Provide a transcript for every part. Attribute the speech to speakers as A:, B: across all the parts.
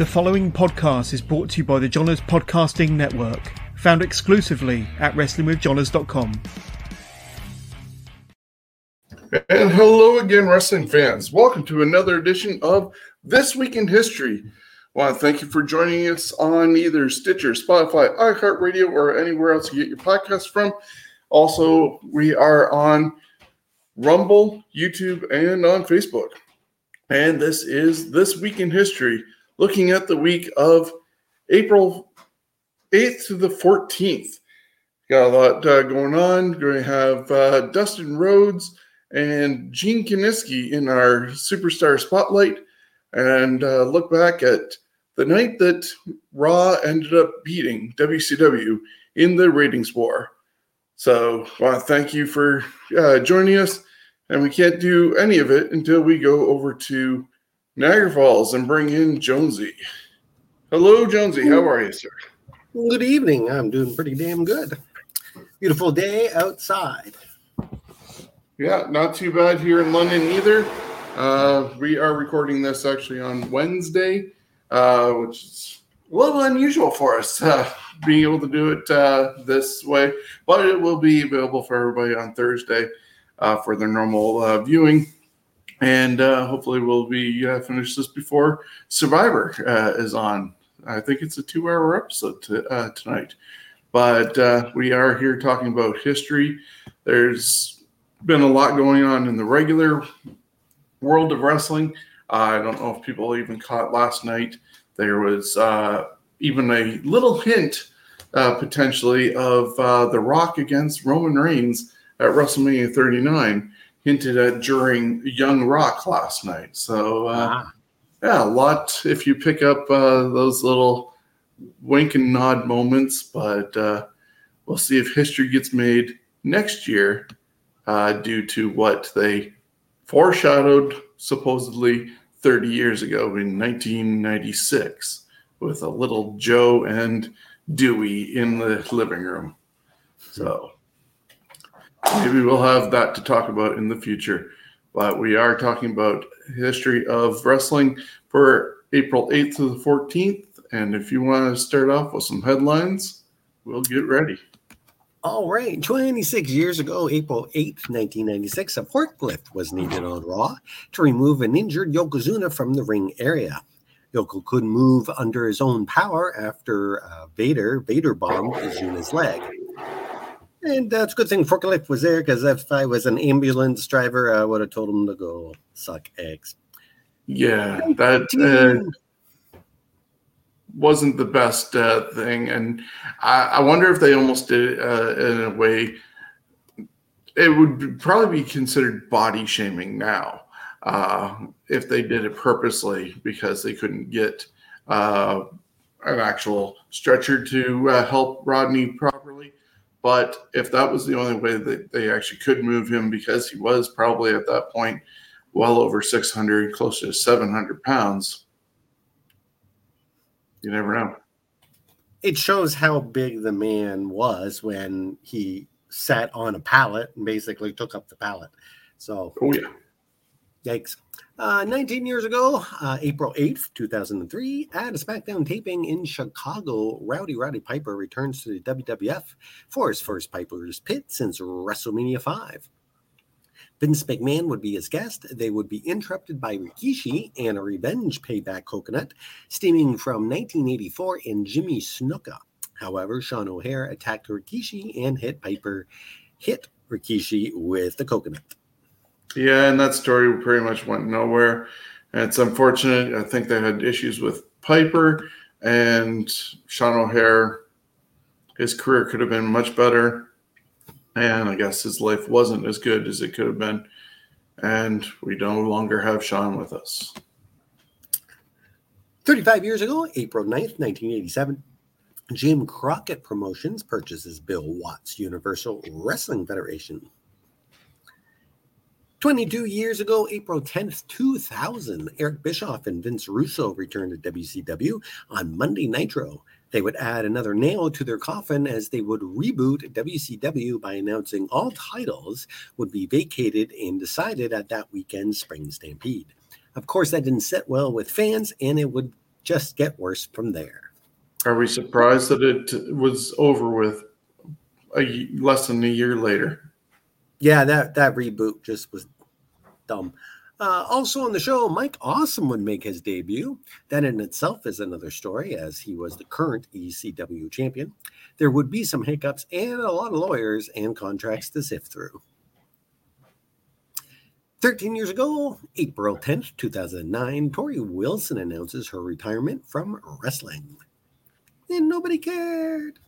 A: The following podcast is brought to you by the Johners Podcasting Network, found exclusively at WrestlingWithJohners.com.
B: And hello again, wrestling fans. Welcome to another edition of This Week in History. I want to thank you for joining us on either Stitcher, Spotify, iHeartRadio, or anywhere else you get your podcast from. Also, we are on Rumble, YouTube, and on Facebook. And this is This Week in History looking at the week of April 8th to the 14th. Got a lot uh, going on. Going to have uh, Dustin Rhodes and Gene Kiniski in our Superstar Spotlight and uh, look back at the night that Raw ended up beating WCW in the ratings war. So to thank you for uh, joining us. And we can't do any of it until we go over to Niagara Falls and bring in Jonesy. Hello, Jonesy. How are you, sir?
C: Good evening. I'm doing pretty damn good. Beautiful day outside.
B: Yeah, not too bad here in London either. Uh, we are recording this actually on Wednesday, uh, which is a little unusual for us, uh, being able to do it uh, this way. But it will be available for everybody on Thursday uh, for their normal uh, viewing and uh, hopefully we'll be uh, finish this before Survivor uh, is on. I think it's a two-hour episode to, uh, tonight, but uh, we are here talking about history. There's been a lot going on in the regular world of wrestling. I don't know if people even caught last night. There was uh, even a little hint, potentially, of The Rock against Roman Reigns at WrestleMania 39 hinted at during Young Rock last night. So, uh, ah. yeah, a lot if you pick up uh, those little wink and nod moments, but uh, we'll see if history gets made next year uh, due to what they foreshadowed supposedly 30 years ago in 1996 with a little Joe and Dewey in the living room. So, maybe we'll have that to talk about in the future. But we are talking about history of wrestling for April 8th to the 14th. And if you want to start off with some headlines, we'll get ready.
C: All right. 26 years ago, April 8th, 1996, a forklift was needed on Raw to remove an injured Yokozuna from the ring area. Yoko couldn't move under his own power after uh, Vader Vader bombed Yokozuna's leg. And that's a good thing Forklift was there because if I was an ambulance driver, I would have told him to go suck eggs.
B: Yeah, that uh, wasn't the best uh, thing. And I, I, wonder if they almost did it uh, in a way, it would probably be considered body shaming now uh, if they did it purposely because they couldn't get uh, an actual stretcher to uh, help Rodney properly but if that was the only way that they actually could move him, because he was probably at that point well over 600, close to 700 pounds, you never know.
C: It shows how big the man was when he sat on a pallet and basically took up the pallet. So,
B: oh, yeah.
C: Yikes. Uh, 19 years ago, uh, April 8th, 2003, at a SmackDown taping in Chicago, Rowdy Roddy Piper returns to the WWF for his first Piper's Pit since WrestleMania 5. Vince McMahon would be his guest. They would be interrupted by Rikishi and a revenge payback coconut stemming from 1984 in Jimmy Snuka. However, Sean O'Haire attacked Rikishi and hit Piper, hit Rikishi with the coconut.
B: Yeah, and that story pretty much went nowhere. It's unfortunate. I think they had issues with Piper and Sean O'Haire. His career could have been much better. And I guess his life wasn't as good as it could have been. And we no longer have Sean with us.
C: 35 years ago, April 9th, 1987, Jim Crockett Promotions purchases Bill Watts Universal Wrestling Federation. 22 years ago, April 10th, 2000, Eric Bischoff and Vince Russo returned to WCW on Monday Nitro. They would add another nail to their coffin as they would reboot WCW by announcing all titles would be vacated and decided at that weekend's Spring Stampede. Of course, that didn't sit well with fans, and it would just get worse from there.
B: Are we surprised that it was over with a less than a year later?
C: Yeah, that that reboot just was dumb. Uh, also on the show, Mike Awesome would make his debut. That in itself is another story, as he was the current ECW champion. There would be some hiccups and a lot of lawyers and contracts to sift through. 13 years ago, April 10th, 2009, Torrie Wilson announces her retirement from wrestling. And nobody cared.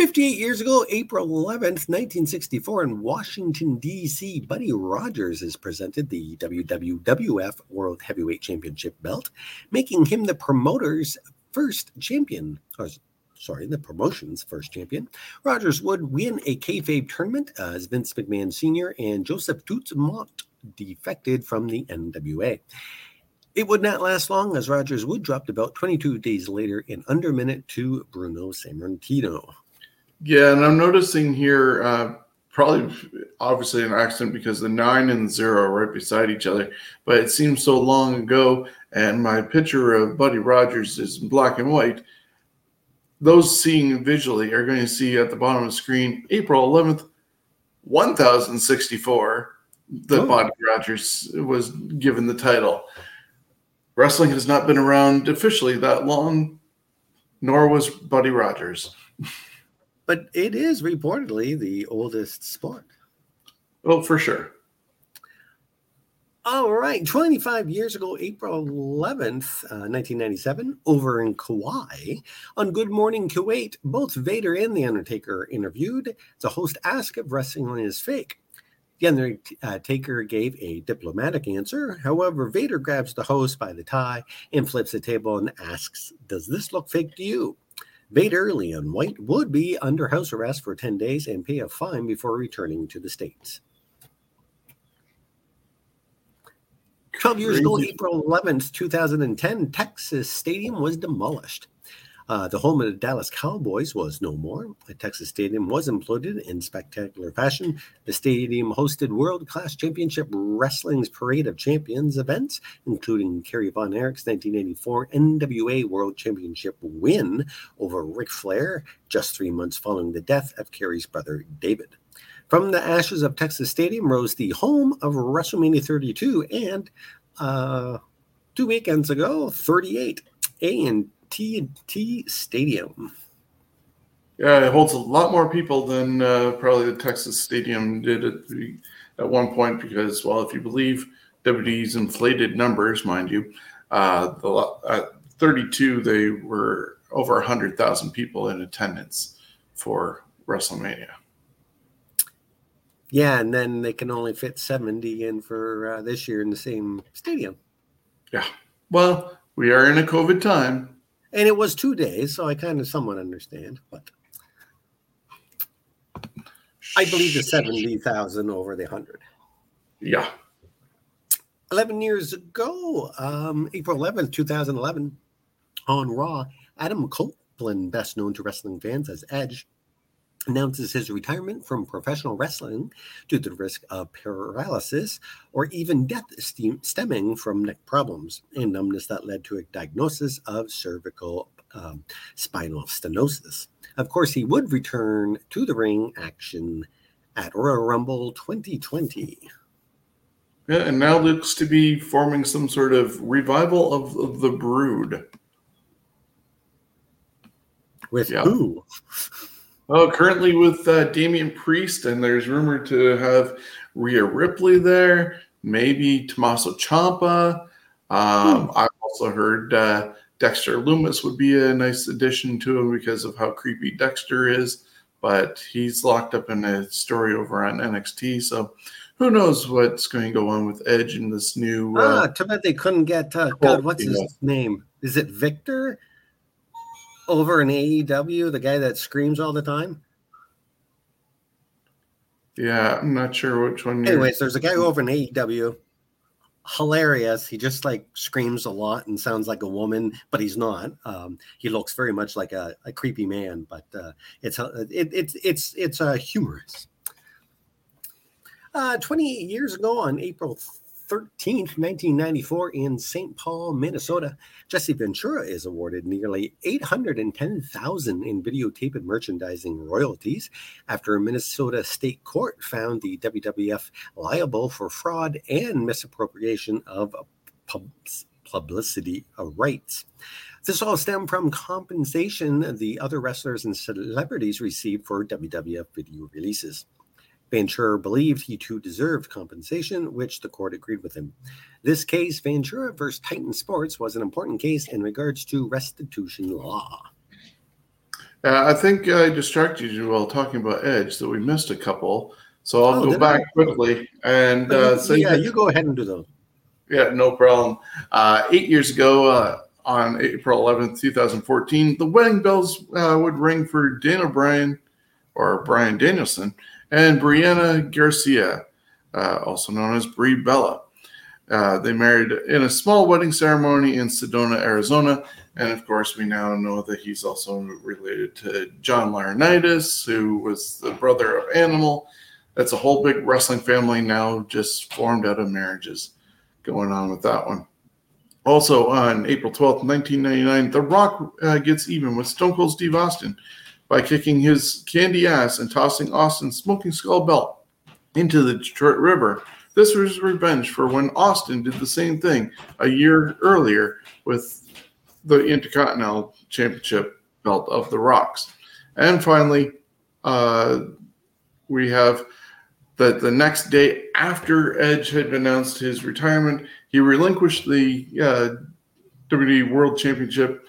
C: 58 years ago, April 11th, 1964, in Washington, D.C., Buddy Rogers is presented the WWF World Heavyweight Championship belt, making him the promoter's first champion. Or, sorry, the promotion's first champion. Rogers would win a kayfabe tournament as Vince McMahon Sr. and Joseph Toots Mondt defected from the NWA. It would not last long as Rogers would drop the belt 22 days later in under minute to Bruno Sammartino.
B: Yeah, and I'm noticing here, uh, probably obviously an accident because the nine and zero are right beside each other, but it seems so long ago, and my picture of Buddy Rogers is black and white. Those seeing visually are going to see at the bottom of the screen April 11th, 1064, that oh. Buddy Rogers was given the title. Wrestling has not been around officially that long, nor was Buddy Rogers
C: but it is reportedly the oldest sport.
B: Oh, for sure.
C: All right, 25 years ago, April 11th, uh, 1997, over in Kuwait, on Good Morning Kuwait, both Vader and The Undertaker interviewed. The host asked if wrestling is fake. Again, the Undertaker gave a diplomatic answer. However, Vader grabs the host by the tie and flips the table and asks, Does this look fake to you? Vader, Leon White, would be under house arrest for 10 days and pay a fine before returning to the States. 12 years ago, April 11th, 2010, Texas Stadium was demolished. Uh, the home of the Dallas Cowboys was no more. The Texas Stadium was imploded in spectacular fashion. The stadium hosted world class championship wrestling's Parade of Champions events, including Kerry Von Erich's 1984 NWA World Championship win over Ric Flair just three months following the death of Kerry's brother David. From the ashes of Texas Stadium rose the home of WrestleMania 32 and uh, two weekends ago, 38. A and T&T Stadium.
B: Yeah, it holds a lot more people than uh, probably the Texas Stadium did at, the, at one point because, well, if you believe WWE's inflated numbers, mind you, uh, the, at 32 they were over 100,000 people in attendance for WrestleMania.
C: Yeah, and then they can only fit 70 in for uh, this year in the same stadium.
B: Yeah. Well, we are in a COVID time
C: and it was two days, so I kind of somewhat understand. But I believe the seventy thousand over the hundred.
B: Yeah.
C: Eleven years ago, um, April eleventh, two thousand eleven, on Raw, Adam Copeland, best known to wrestling fans as Edge, announces his retirement from professional wrestling due to the risk of paralysis or even death stemming from neck problems and numbness that led to a diagnosis of cervical um, spinal stenosis. Of course, he would return to the ring action at Royal Rumble 2020.
B: Yeah, and now looks to be forming some sort of revival of, of the Brood.
C: With yeah. who?
B: Oh, currently with uh, Damian Priest, and there's rumored to have Rhea Ripley there, maybe Tommaso Ciampa. Um, hmm. I've also heard uh, Dexter Lumis would be a nice addition to him because of how creepy Dexter is, but he's locked up in a story over on NXT. So who knows what's going to go on with Edge in this new.
C: Uh, ah, too bad they couldn't get. Uh, God, what's his name? Is it Victor? Over in AEW, the guy that screams all the time?
B: Yeah, I'm not sure which one.
C: Anyways, there's a guy over in AEW. Hilarious. He just like screams a lot and sounds like a woman, but he's not. Um, he looks very much like a, a creepy man, but uh, it's uh, it, it's it's it's uh, humorous. Uh, 28 years ago, on April 13th, 1994, in St. Paul, Minnesota, Jesse Ventura is awarded nearly 810000 in videotape and merchandising royalties after a Minnesota state court found the WWF liable for fraud and misappropriation of pub- publicity rights. This all stemmed from compensation the other wrestlers and celebrities received for WWF video releases. Ventura believed he too deserved compensation, which the court agreed with him. This case, Ventura versus Titan Sports, was an important case in regards to restitution law.
B: Uh, I think I distracted you while talking about Edge, that we missed a couple. So I'll
C: Oh,
B: go back
C: I?
B: quickly and uh, say
C: yeah,
B: that-
C: you go ahead and do those.
B: Yeah, no problem. Uh, eight years ago, uh, on April 11th, 2014, the wedding bells uh, would ring for Daniel Bryan, or Bryan Danielson, and Brianna Garcia, uh, also known as Brie Bella. Uh, they married in a small wedding ceremony in Sedona, Arizona. And of course, we now know that he's also related to John Laurinaitis, who was the brother of Animal. That's a whole big wrestling family now just formed out of marriages going on with that one. Also, on April 12th, 1999, The Rock uh, gets even with Stone Cold Steve Austin by kicking his candy ass and tossing Austin's smoking skull belt into the Detroit River. This was revenge for when Austin did the same thing a year earlier with the Intercontinental Championship belt of The Rocks. And finally, uh, we have that the next day after Edge had announced his retirement, he relinquished the uh, WWE World Championship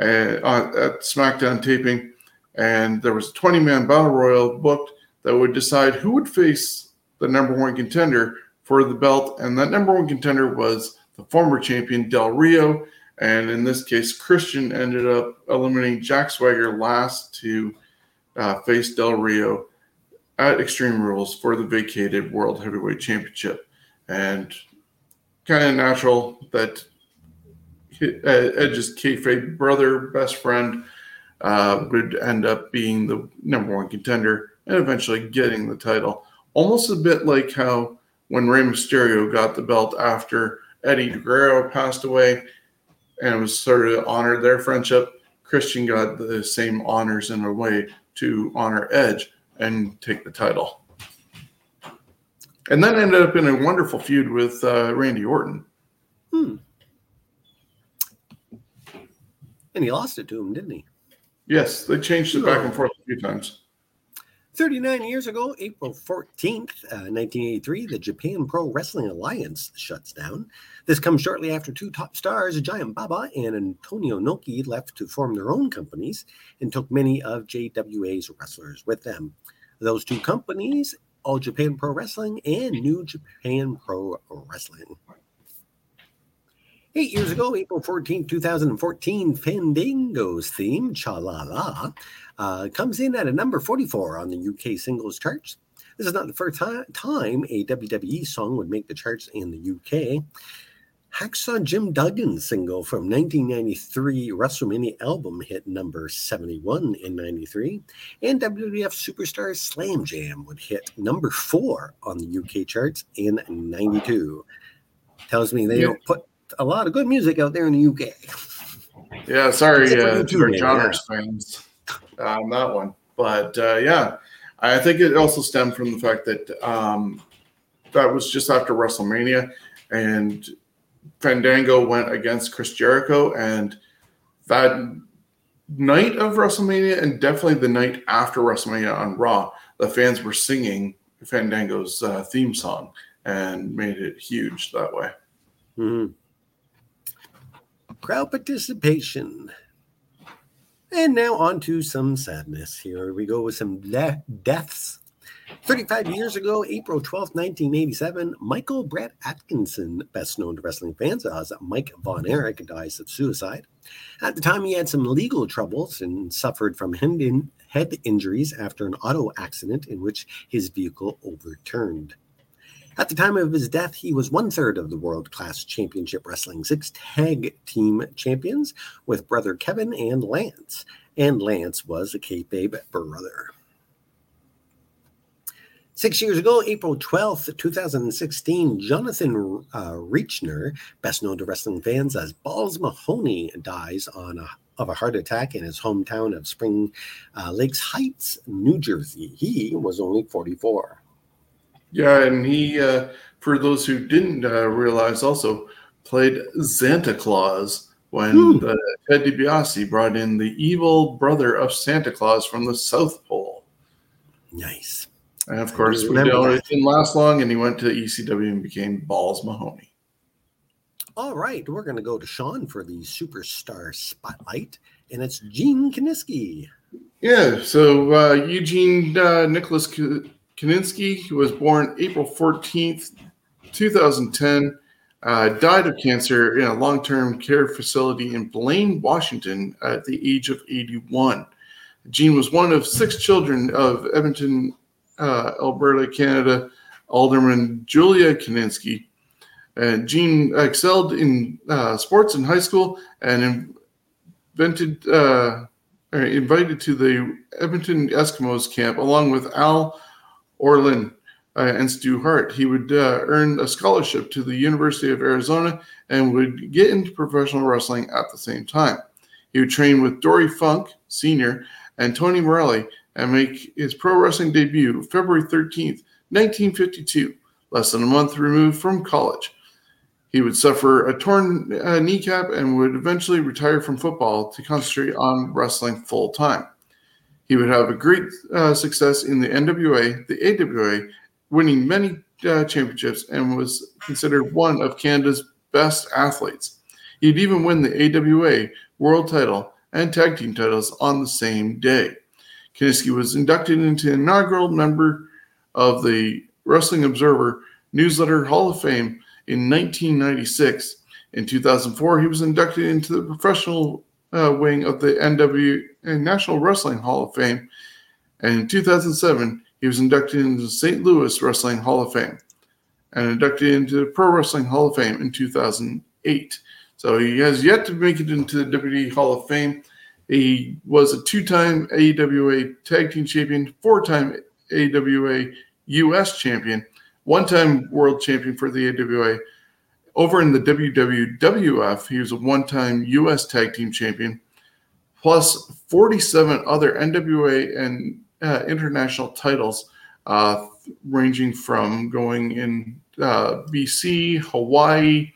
B: uh, at SmackDown taping, and there was a 20 man battle royal booked that would decide who would face the number one contender for the belt, and that number one contender was the former champion Del Rio, and in this case, Christian ended up eliminating Jack Swagger last to uh, face Del Rio at Extreme Rules for the vacated World Heavyweight Championship. And kind of natural that uh, Edge's kayfabe brother, best friend, uh, would end up being the number one contender and eventually getting the title. Almost a bit like how when Rey Mysterio got the belt after Eddie Guerrero passed away, and it was sort of honored their friendship. Christian got the same honors in a way to honor Edge and take the title. And then ended up in a wonderful feud with uh, Randy Orton.
C: Hmm. And he lost it to him, didn't he?
B: Yes, they changed it back and forth a few times.
C: 39 years ago, April 14th, uh, 1983, the Japan Pro Wrestling Alliance shuts down. This comes shortly after two top stars, Giant Baba and Antonio Inoki, left to form their own companies and took many of JWA's wrestlers with them. Those two companies, All Japan Pro Wrestling and New Japan Pro Wrestling. Eight years ago, April 14, 2014, Fandango's theme, Cha La La, uh, comes in at a number 44 on the UK singles charts. This is not the first time a WWE song would make the charts in the UK. Hacksaw Jim Duggan's single from 1993 WrestleMania album hit number 71 in 93, and WWF Superstar Slam Jam would hit number four on the UK charts in 92. Tells me they
B: Yeah.
C: don't put a lot of good music out there in the UK.
B: Yeah, sorry,
C: Except
B: uh,
C: U2,
B: for fans on that one. But uh, yeah, I think it also stemmed from the fact that um, that was just after WrestleMania, and Fandango went against Chris Jericho, and that night of WrestleMania, and definitely the night after WrestleMania on Raw, the fans were singing Fandango's uh, theme song and made it huge that way.
C: Mhm. Crowd participation. And now on to some sadness. Here we go with some de- deaths. 35 years ago, April 12th, 1987, Michael Brett Atkinson, best known to wrestling fans as Mike Von Erich, dies of suicide. At the time, he had some legal troubles and suffered from head injuries after an auto accident in which his vehicle overturned. At the time of his death, he was one third of the World Class Championship Wrestling Six Tag Team Champions with brother Kevin and Lance. And Lance was a kayfabe brother. Six years ago, April 12th, 2016, Jonathan uh, Rechner, best known to wrestling fans as Balls Mahoney, dies on a, of a heart attack in his hometown of Spring uh, Lakes Heights, New Jersey. He was only 44.
B: Yeah, and he, uh, for those who didn't uh, realize, also played Santa Claus when hmm. Ted DiBiase brought in the evil brother of Santa Claus from the South Pole.
C: Nice.
B: And of course, we know it didn't last long, and he went to ECW and became Balls Mahoney.
C: All right, we're going to go to Sean for the superstar spotlight, and it's Gene Kiniski.
B: Yeah, so uh, Eugene uh, Nicholas Kiniski was born April 14th, 2010. Uh, died of cancer in a long term care facility in Blaine, Washington, at the age of 81. Gene was one of six children of Edmonton, uh, Alberta, Canada, Alderman Julia Kiniski. And Gene excelled in uh, sports in high school and invented, uh, invited to the Edmonton Eskimos camp along with Al Orlin uh, and Stu Hart. He would uh, earn a scholarship to the University of Arizona and would get into professional wrestling at the same time. He would train with Dory Funk, Sr., and Tony Morelli and make his pro wrestling debut February 13th, 1952, less than a month removed from college. He would suffer a torn uh, kneecap and would eventually retire from football to concentrate on wrestling full time. He would have a great uh, success in the NWA, the AWA, winning many uh, championships and was considered one of Canada's best athletes. He'd even win the AWA world title and tag team titles on the same day. Kiniski was inducted into inaugural member of the Wrestling Observer Newsletter Hall of Fame in 1996. In 2004, he was inducted into the professional uh, wing of the NW National Wrestling Hall of Fame. And in 2007, he was inducted into the St. Louis Wrestling Hall of Fame and inducted into the Pro Wrestling Hall of Fame in 2008. So he has yet to make it into the WWE Hall of Fame. He was a two-time AWA Tag Team Champion, four-time AWA US Champion, one-time World Champion for the AWA. Over in the WWF, he was a one-time US Tag Team Champion, plus 47 other NWA and uh, international titles, uh, ranging from going in uh, BC, Hawaii,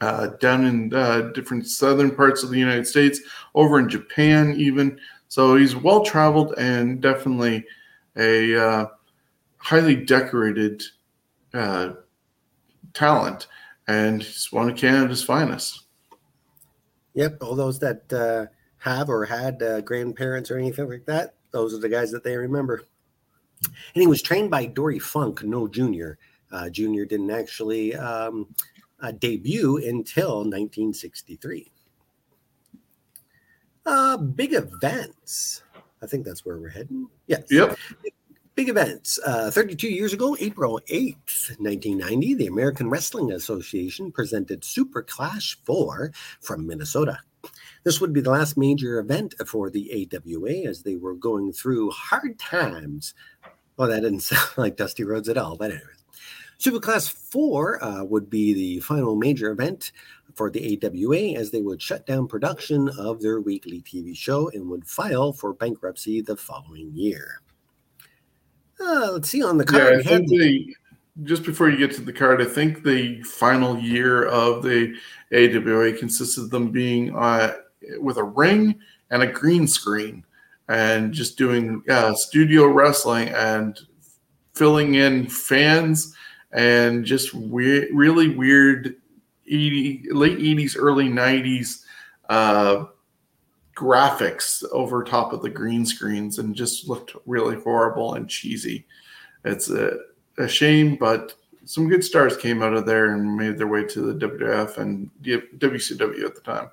B: uh, down in uh, different southern parts of the United States, over in Japan, even. So he's well traveled and definitely a uh, highly decorated talent, and he's one of Canada's finest.
C: Yep, all those that uh, have or had uh, grandparents or anything like that, those are the guys that they remember. And he was trained by Dory Funk, no junior. junior didn't actually um, uh, debut until 1963. Uh, big events. I think that's where we're heading. Yes.
B: Yep.
C: Big events. Uh, 32 years ago, April 8th, 1990, the American Wrestling Association presented Super Clash 4 from Minnesota. This would be the last major event for the AWA as they were going through hard times. Well, that didn't sound like Dusty Rhodes at all, but anyways. Superclass 4 uh, would be the final major event for the AWA as they would shut down production of their weekly TV show and would file for bankruptcy the following year. Uh, let's see on the card.
B: Yeah, I think the, just before you get to the card, I think the final year of the AWA consisted of them being uh, with a ring and a green screen and just doing uh, studio wrestling and filling in fans and just we- really weird 80, late 80s, early 90s uh, graphics over top of the green screens and just looked really horrible and cheesy. It's a, a shame, but some good stars came out of there and made their way to the WWF and WCW at the time.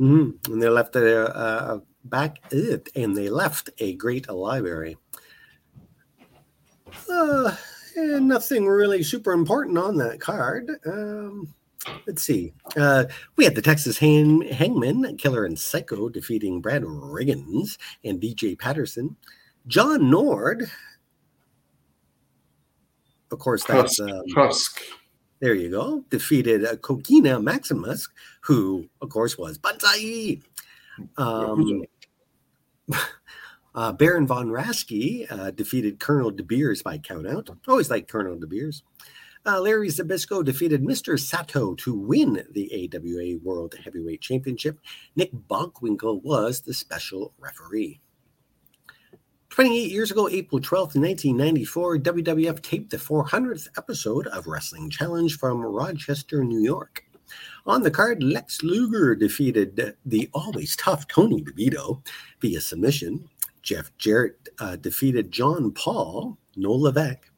C: Mm-hmm. And they left a uh, back it, and they left a great library. Uh, and nothing really super important on that card. Um, let's see. Uh, we had the Texas hang- Hangman, Killer and Psycho defeating Brad Riggins and DJ Patterson. John Nord of course, that's um,
B: Husk.
C: there you go. Defeated uh, Kokina Maximus, who, of course, was Banzai. Um, uh, Baron von Raschke uh, defeated Colonel De Beers by countout. Always like Colonel De Beers. Uh, Larry Zbyszko defeated Mr. Saito to win the AWA World Heavyweight Championship. Nick Bockwinkel was the special referee. 28 years ago, April 12th, 1994, WWF taped the 400th episode of Wrestling Challenge from Rochester, New York. On the card, Lex Luger defeated the always tough Tony DeVito via submission. Jeff Jarrett uh, defeated John Paul, no Levesque.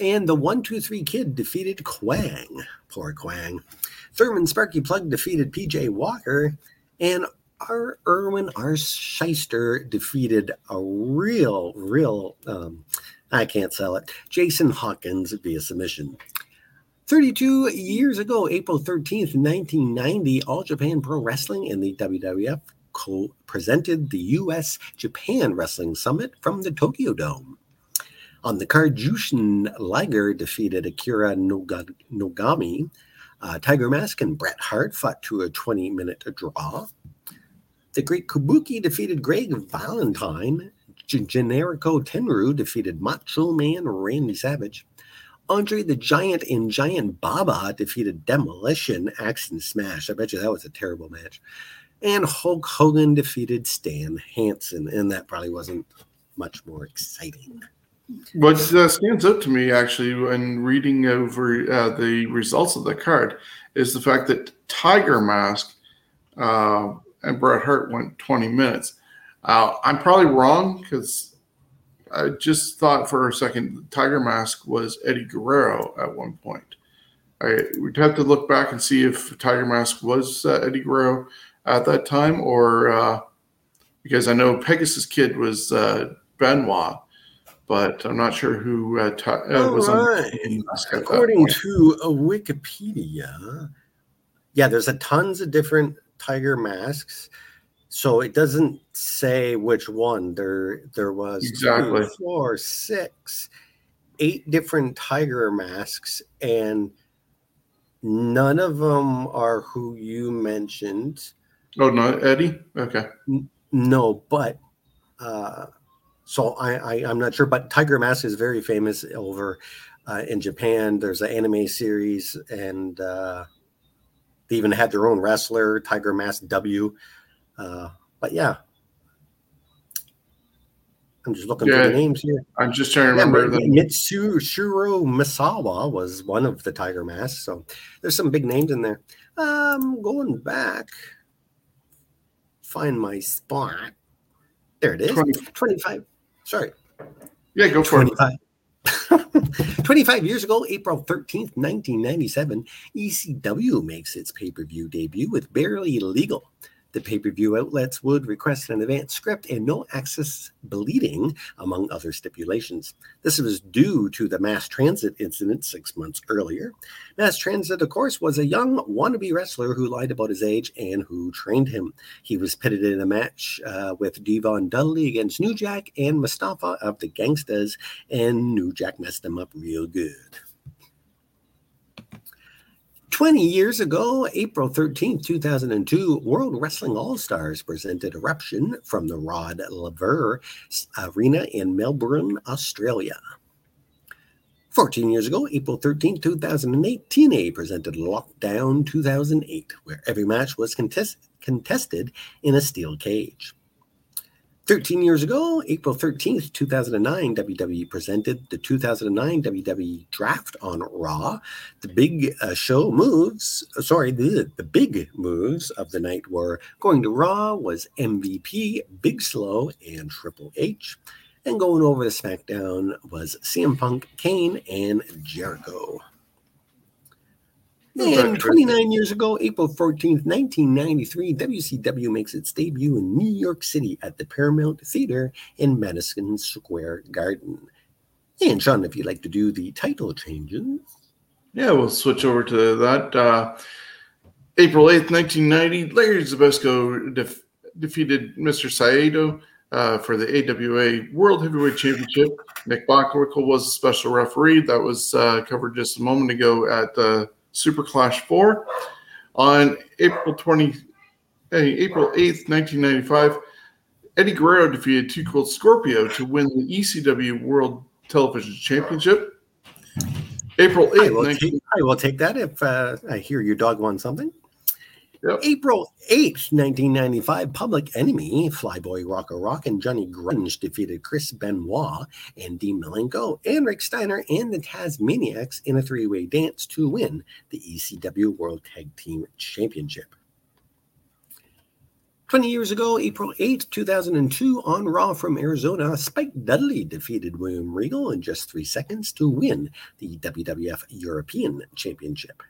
C: And the 123 Kid defeated Quang. Poor Quang. Thurman Sparky Plug defeated PJ Walker. And our Irwin R. Schyster defeated a real, real, um, I can't sell it, Jason Hawkins via submission. 32 years ago, April 13th, 1990, All Japan Pro Wrestling and the WWF co presented the US Japan Wrestling Summit from the Tokyo Dome. On the card, Jushin Liger defeated Akira Noga- Nogami. Uh, Tiger Mask and Bret Hart fought to a 20 minute draw. The Great Kabuki defeated Greg Valentine. G- Genichiro Tenryu defeated Macho Man Randy Savage. Andre the Giant and Giant Baba defeated Demolition Axe and Smash. I bet you that was a terrible match. And Hulk Hogan defeated Stan Hansen, and that probably wasn't much more exciting.
B: What uh, stands out to me actually when reading over uh, the results of the card is the fact that Tiger Mask uh, and Bret Hart went 20 minutes. Uh, I'm probably wrong because I just thought for a second Tiger Mask was Eddie Guerrero at one point. I would have to look back and see if Tiger Mask was uh, Eddie Guerrero at that time, or uh, because I know Pegasus Kid was Benoit, but I'm not sure who uh, Ti- uh, was on Mask that
C: According to a Wikipedia, yeah, there's a tons of different tiger masks. So it doesn't say which one. There there was
B: Exactly.
C: two, four, six, eight different tiger masks, and none of them are who you mentioned.
B: Oh no, Eddie. Okay.
C: No, but uh, so I, I I'm not sure. But Tiger Mask is very famous over uh, in Japan. There's an anime series, and uh, they even had their own wrestler, Tiger Mask W. Uh, but yeah, I'm just looking
B: Yeah.
C: for the names here.
B: I'm just trying to
C: Yeah,
B: remember the
C: Mitsuharu Misawa was one of the Tiger Masks. So there's some big names in there. Um, going back, find my spot. There it is.
B: 20
C: 25. Sorry,
B: Yeah, go for it.
C: 25. 25 years ago, April 13th, 1997, ECW makes its pay per view debut with Barely Legal. The pay per view outlets would request an advance script and no access bleeding, among other stipulations. This was due to the mass transit incident six months earlier. Mass transit, of course, was a young wannabe wrestler who lied about his age and who trained him. He was pitted in a match uh, with Devon Dudley against New Jack and Mustafa of the Gangstas, and New Jack messed him up real good. 20 years ago, April 13, 2002, World Wrestling All Stars presented Eruption from the Rod Laver Arena in Melbourne, Australia. 14 years ago, April 13, 2008, TNA presented Lockdown 2008, where every match was contest- contested in a steel cage. 13 years ago, April 13th, 2009, WWE presented the 2009 WWE Draft on Raw. The big uh, show moves, uh, sorry, the, the big moves of the night were going to Raw was MVP, Big Slow, and Triple H. And going over to SmackDown was CM Punk, Kane, and Jericho. And 29 years ago, April 14th, 1993, WCW makes its debut in New York City at the Paramount Theater in Madison Square Garden. And Sean, if you'd like to do the title changes.
B: Yeah, we'll switch over to that. Uh, April 8th, 1990, Larry Zbyszko def- defeated Mr. Saito uh, for the AWA World Heavyweight Championship. Nick Bockwinkel was a special referee. That was uh, covered just a moment ago at uh, Super Clash 4. On April 20, April 8th, 1995, Eddie Guerrero defeated Too Cold Scorpio to win the ECW World Television Championship. April 8th,
C: I will, 19- take, I will take that if uh, I hear your dog won something. Yep. April 8th, 1995, Public Enemy, Flyboy Rocco Rock, and Johnny Grunge defeated Chris Benoit and Dean Malenko and Rick Steiner and the Tasmaniacs in a three way dance to win the ECW World Tag Team Championship. 20 years ago, April 8, 2002, on Raw from Arizona, Spike Dudley defeated William Regal in just three seconds to win the WWF European Championship.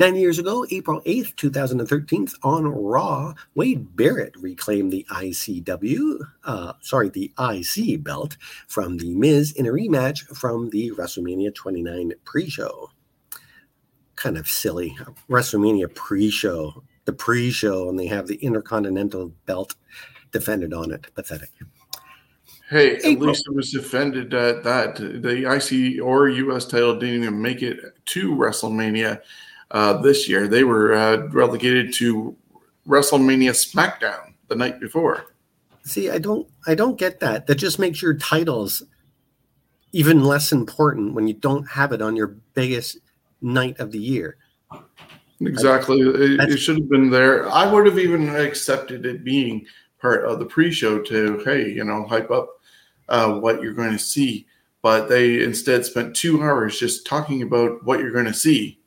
C: Nine years ago, April 8th, 2013, on Raw, Wade Barrett reclaimed the ICW, uh, sorry, the IC belt from The Miz in a rematch from the WrestleMania 29 pre show. Kind of silly. WrestleMania pre show, the pre show, and they have the Intercontinental belt defended on it. Pathetic.
B: Hey, at April. least it was defended at that. The IC or US title didn't even make it to WrestleMania uh, this year. They were uh, relegated to WrestleMania SmackDown the night before.
C: See, I don't, I don't get that. That just makes your titles even less important when you don't have it on your biggest night of the year.
B: Exactly, it, it should have been there. I would have even accepted it being part of the pre-show to, hey, you know, hype up uh, what you're going to see. But they instead spent two hours just talking about what you're going to see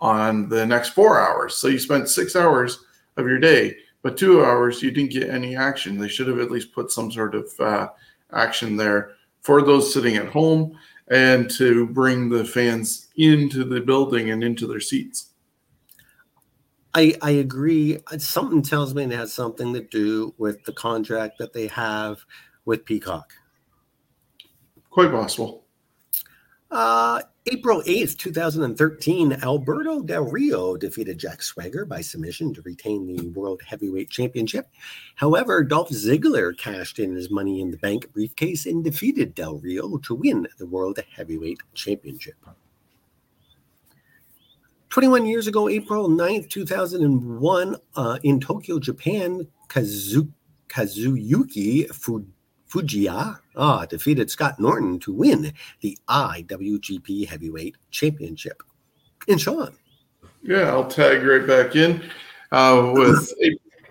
B: on the next four hours. So you spent six hours of your day, but two hours you didn't get any action. They should have at least put some sort of uh, action there for those sitting at home and to bring the fans into the building and into their seats.
C: I, I agree. Something tells me it has something to do with the contract that they have with Peacock.
B: Quite possible.
C: Uh, April 8th, 2013, Alberto Del Rio defeated Jack Swagger by submission to retain the World Heavyweight Championship. However, Dolph Ziggler cashed in his Money in the Bank briefcase and defeated Del Rio to win the World Heavyweight Championship. 21 years ago, April 9th, 2001, uh, in Tokyo, Japan, Kazu- Kazuyuki Fujita Fujiya ah, defeated Scott Norton to win the IWGP Heavyweight Championship. And Sean.
B: Yeah, I'll tag right back in uh, with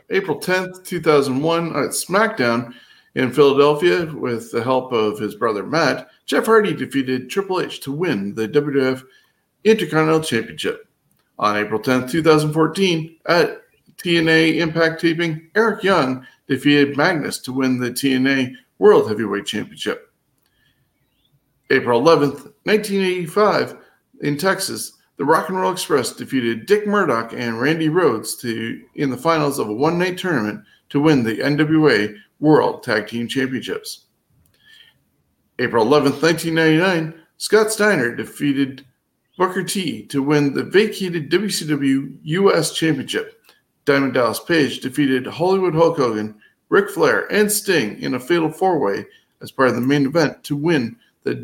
B: April 10th, 2001 at SmackDown in Philadelphia with the help of his brother Matt. Jeff Hardy defeated Triple H to win the WWF Intercontinental Championship. On April 10th, 2014, at TNA Impact taping, Eric Young defeated Magnus to win the TNA World Heavyweight Championship. April 11th, 1985, in Texas, the Rock and Roll Express defeated Dick Murdoch and Randy Rhodes to in the finals of a one-night tournament to win the NWA World Tag Team Championships. April 11th, 1999, Scott Steiner defeated Booker T to win the vacated WCW US Championship. Diamond Dallas Page defeated Hollywood Hulk Hogan Ric Flair, and Sting in a fatal four way as part of the main event to win the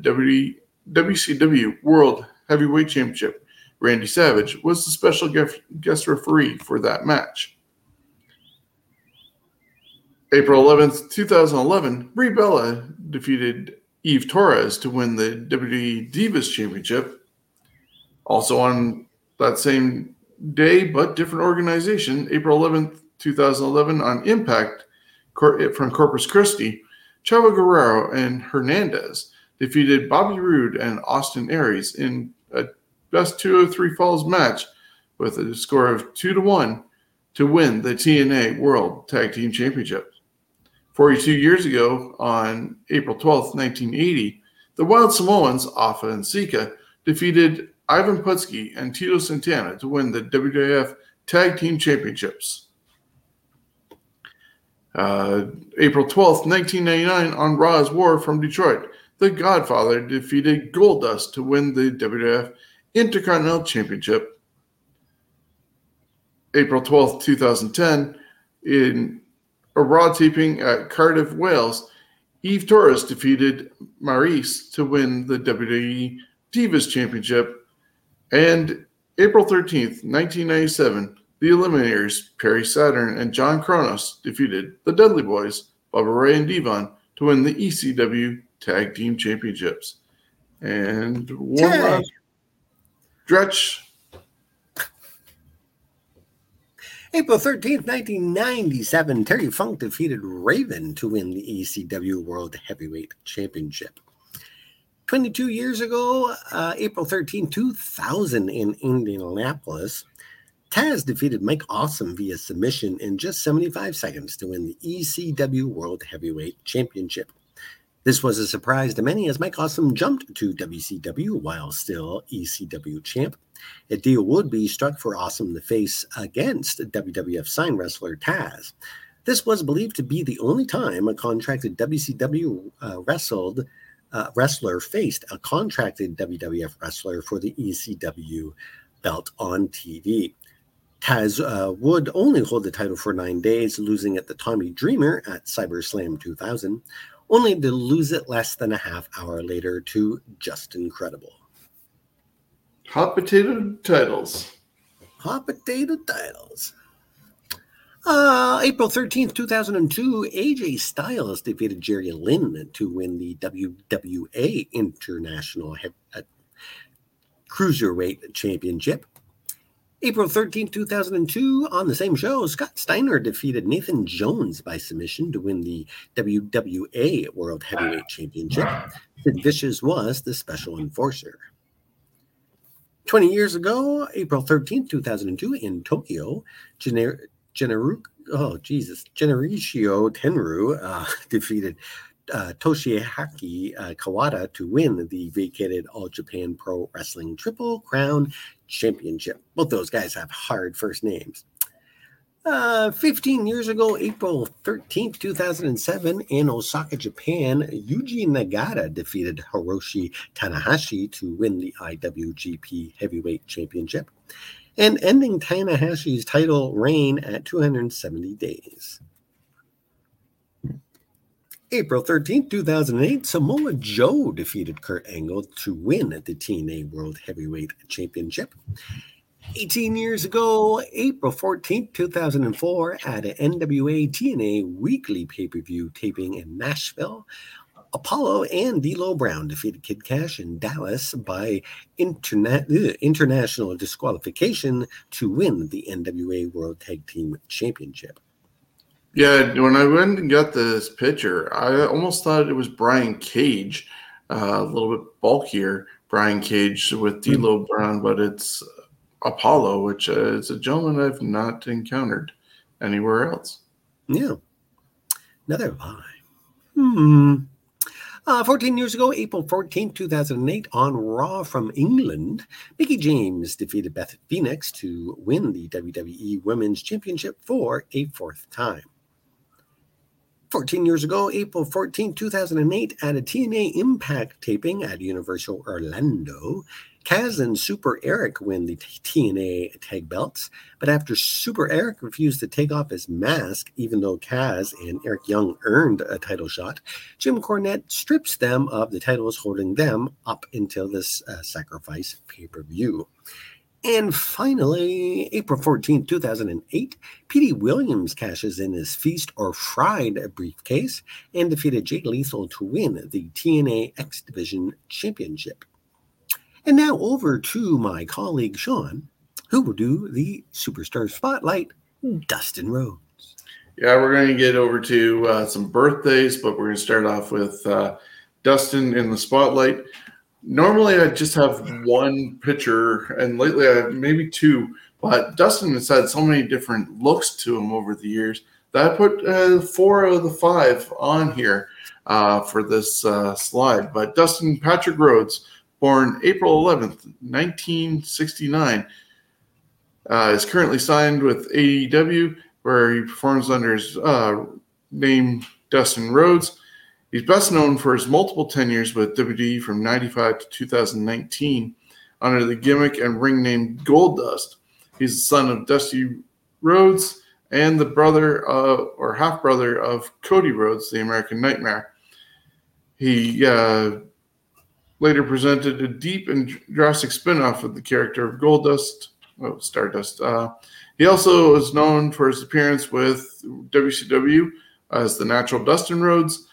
B: WCW World Heavyweight Championship. Randy Savage was the special guest referee for that match. April 11th, 2011, Brie Bella defeated Eve Torres to win the WWE Divas Championship. Also on that same day, but different organization, April 11th, 2011, on Impact, from Corpus Christi, Chavo Guerrero and Hernandez defeated Bobby Roode and Austin Aries in a best two of three falls match with a score of two to one to win the TNA World Tag Team Championship. 42 years ago, on April 12, 1980, the Wild Samoans, Afa and Sika, defeated Ivan Putski and Tito Santana to win the WWF Tag Team Championships. Uh, April 12th, 1999, on Raw is War from Detroit, The Godfather defeated Goldust to win the WWF Intercontinental Championship. April 12th, 2010, in a Raw taping at Cardiff, Wales, Eve Torres defeated Maryse to win the WWE Divas Championship. And April 13th, 1997, the Eliminators, Perry Saturn and John Kronus, defeated the Dudley Boys, Bubba Ray and Devon, to win the ECW Tag Team Championships. And one
C: Tag.
B: last stretch.
C: April 13th, 1997, Terry Funk defeated Raven to win the ECW World Heavyweight Championship. 22 years ago, uh, April 13, 2000, in Indianapolis, Taz defeated Mike Awesome via submission in just 75 seconds to win the ECW World Heavyweight Championship. This was a surprise to many as Mike Awesome jumped to WCW while still ECW champ. A deal would be struck for Awesome to face against WWF sign wrestler Taz. This was believed to be the only time a contracted WCW uh, wrestled uh, wrestler faced a contracted WWF wrestler for the ECW belt on TV. Taz uh, would only hold the title for nine days, losing it to Tommy Dreamer at CyberSlam 2000, only to lose it less than a half hour later to Justin Credible.
B: Hot potato titles.
C: Hot potato titles. Uh, April 13th, 2002, AJ Styles defeated Jerry Lynn to win the WWA International Head, uh, Cruiserweight Championship. April 13th, 2002, on the same show, Scott Steiner defeated Nathan Jones by submission to win the WWA World Heavyweight Championship. Sid Vicious was the special enforcer. 20 years ago, April 13th, 2002, in Tokyo, Gener- Generu- oh, Jesus, Genericio Tenru uh, defeated uh, Toshiaki uh, Kawada to win the vacated All Japan Pro Wrestling Triple Crown Championship. Both those guys have hard first names. Uh, 15 years ago, April 13th, 2007, in Osaka, Japan, Yuji Nagata defeated Hiroshi Tanahashi to win the IWGP Heavyweight Championship and ending Tanahashi's title reign at 270 days. April 13th, 2008, Samoa Joe defeated Kurt Angle to win the TNA World Heavyweight Championship. 18 years ago, April 14th, 2004, at an NWA TNA weekly pay per view taping in Nashville, Apollo and D'Lo Brown defeated Kid Kash in Dallas by interna- ugh, international disqualification to win the NWA World Tag Team Championship.
B: Yeah, when I went and got this picture, I almost thought it was Brian Cage, uh, a little bit bulkier Brian Cage with D'Lo Brown, but it's Apollo, which uh, is a gentleman I've not encountered anywhere else.
C: Yeah. Another lie. Hmm. Uh, 14 years ago, April 14, 2008, on Raw from England, Mickie James defeated Beth Phoenix to win the WWE Women's Championship for a fourth time. 14 years ago, April 14, 2008, at a TNA Impact taping at Universal Orlando, Kaz and Super Eric win the TNA tag belts, but after Super Eric refused to take off his mask, even though Kaz and Eric Young earned a title shot, Jim Cornette strips them of the titles, holding them up until this uh, sacrifice pay per view. And finally, April 14, 2008, Petey Williams cashes in his Feast or Fired briefcase and defeated Jay Lethal to win the TNA X Division Championship. And now over to my colleague Sean, who will do the Superstar Spotlight, Dustin Rhodes.
B: Yeah, we're going to get over to uh, some birthdays, but we're going to start off with uh, Dustin in the spotlight. Normally, I just have one picture, and lately I have maybe two. But Dustin has had so many different looks to him over the years that I put uh, four of the five on here uh, for this uh, slide. But Dustin Patrick Rhodes, born April 11th, 1969, uh, is currently signed with AEW, where he performs under his uh, name Dustin Rhodes. He's best known for his multiple tenures with WWE from 95 to 2019 under the gimmick and ring name Goldust. He's the son of Dusty Rhodes and the brother of, or half brother of Cody Rhodes, the American Nightmare. He uh, later presented a deep and drastic spin off of the character of Goldust, oh, Stardust. Uh, he also is known for his appearance with WCW as the natural Dustin Rhodes,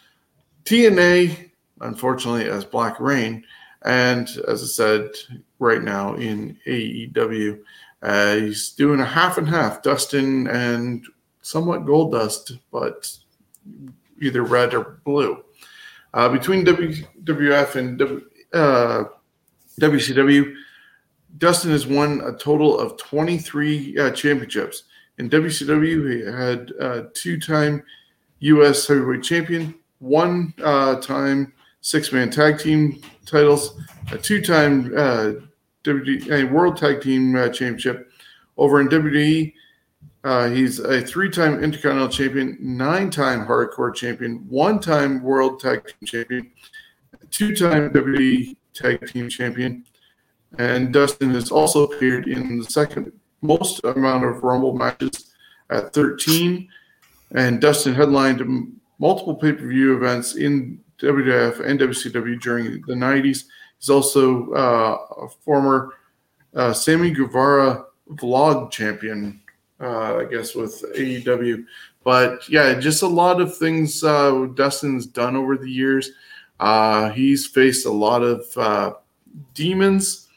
B: TNA, unfortunately, as Black Reign, and as I said, right now in AEW. Uh, he's doing a half and half, Dustin and somewhat Goldust, but either red or blue. Uh, between WWF and uh, WCW, Dustin has won a total of 23 uh, championships. In WCW, he had uh, two time U.S. heavyweight champion, one uh, time six man tag team titles, a two time uh, World Tag Team uh, Championship. Over in WWE, uh, he's a three time Intercontinental Champion, nine time Hardcore Champion, one time World Tag Team Champion, two time WWE Tag Team Champion. And Dustin has also appeared in the second most amount of Rumble matches at 13. And Dustin headlined multiple pay per view events in WWF and WCW during the 90s. He's also uh, a former uh, Sammy Guevara vlog champion, uh, I guess, with AEW. But yeah, just a lot of things uh, Dustin's done over the years. Uh, he's faced a lot of uh, demons.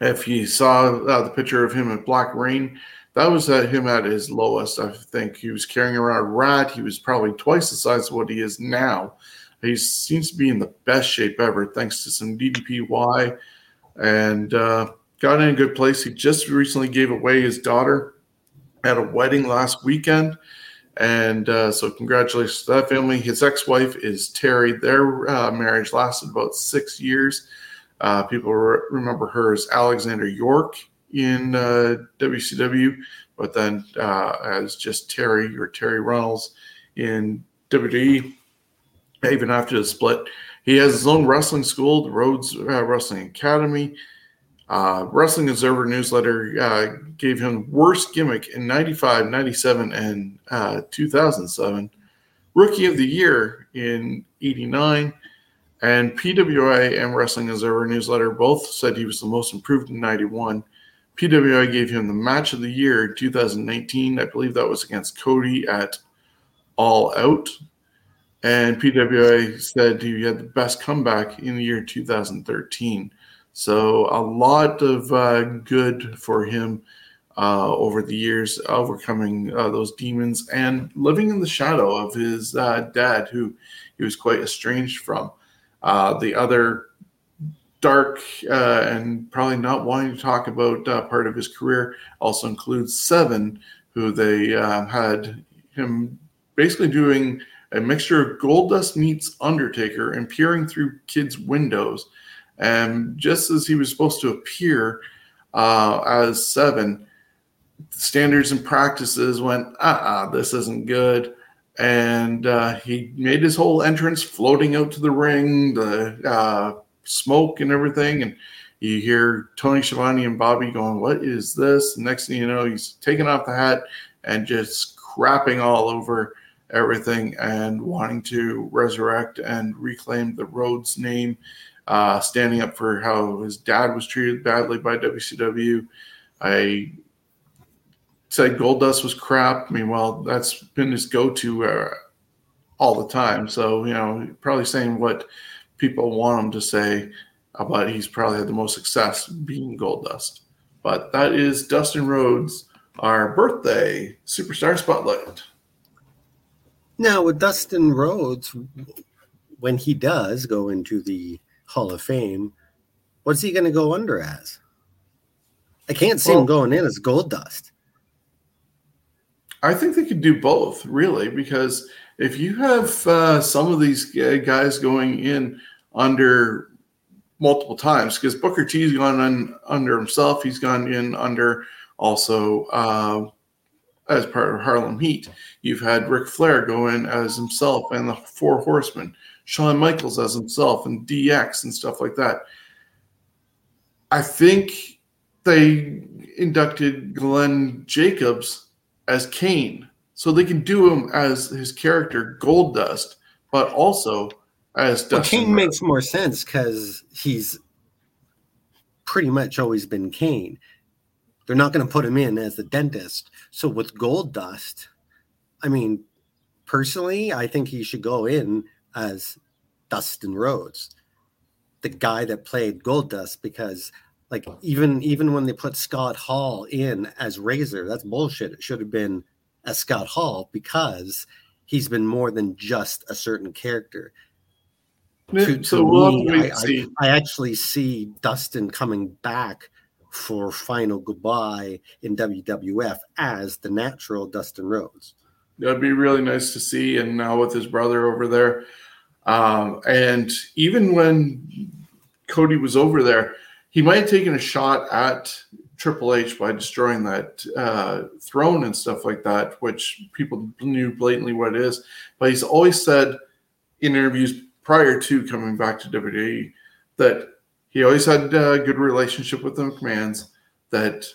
B: If you saw the picture of him at Black Reign, that was at him at his lowest. I think he was carrying around a rat. He was probably twice the size of what he is now. He seems to be in the best shape ever, thanks to some DDPY, and uh, got in a good place. He just recently gave away his daughter at a wedding last weekend, and uh, so congratulations to that family. His ex-wife is Terri. Their uh, marriage lasted about six years. Uh, people re- remember her as Alexandra York in WCW, uh, but then uh, as just Terri or Terri Runnels in WWE even after the split. He has his own wrestling school, the Rhodes uh, Wrestling Academy. Uh, wrestling Observer newsletter uh, gave him worst gimmick in 95, 97, and uh, 2007. Rookie of the Year in 89. And PWI and Wrestling Observer newsletter both said he was the most improved in 91. PWI gave him the match of the year in 2019. I believe that was against Cody at All Out and PWA said he had the best comeback in the year 2013. So a lot of uh, good for him uh, over the years, overcoming uh, those demons and living in the shadow of his uh, dad, who he was quite estranged from. Uh, the other dark uh, and probably not wanting to talk about part of his career also includes Seven, who they had him basically doing a mixture of Goldust meets Undertaker and peering through kids' windows. And just as he was supposed to appear uh, as Seven, standards and practices went, uh uh this isn't good. And uh, he made his whole entrance floating out to the ring, the uh, smoke and everything. And you hear Tony Schiavone and Bobby going, What is this? Next thing you know, he's taking off the hat and just crapping all over everything and wanting to resurrect and reclaim the Rhodes name, uh, standing up for how his dad was treated badly by WCW. I said Goldust was crap. Meanwhile, that's been his go-to uh, all the time. So you know, probably saying what people want him to say, but he's probably had the most success being Goldust. But that is Dustin Rhodes, our birthday superstar spotlight.
C: Now, with Dustin Rhodes, when he does go into the Hall of Fame, what's he going to go under as? I can't see well, him going in as Goldust.
B: I think they could do both, really, because if you have uh, some of these guys going in under multiple times, because Booker T's gone in under himself, he's gone in under also uh, as part of Harlem Heat. You've had Ric Flair go in as himself and the Four Horsemen, Shawn Michaels as himself and DX and stuff like that. I think they inducted Glenn Jacobs as Kane, so they can do him as his character Goldust, but also as
C: Well,
B: Dustin.
C: Kane makes more sense because he's pretty much always been Kane. They're not going to put him in as the dentist. So with Goldust, I mean, personally, I think he should go in as Dustin Rhodes, the guy that played Goldust, because like even even when they put Scott Hall in as Razor, that's bullshit. It should have been as Scott Hall because he's been more than just a certain character
B: Yeah,
C: to,
B: so
C: to
B: we'll
C: me,
B: to
C: I. I, I actually see Dustin coming back for final goodbye in WWF as the natural Dustin Rhodes.
B: That'd be really nice to see. And now with his brother over there. Um, and even when Cody was over there, he might have taken a shot at Triple H by destroying that uh, throne and stuff like that, which people knew blatantly what it is. But he's always said in interviews prior to coming back to WWE that he always had a good relationship with the McMahons, that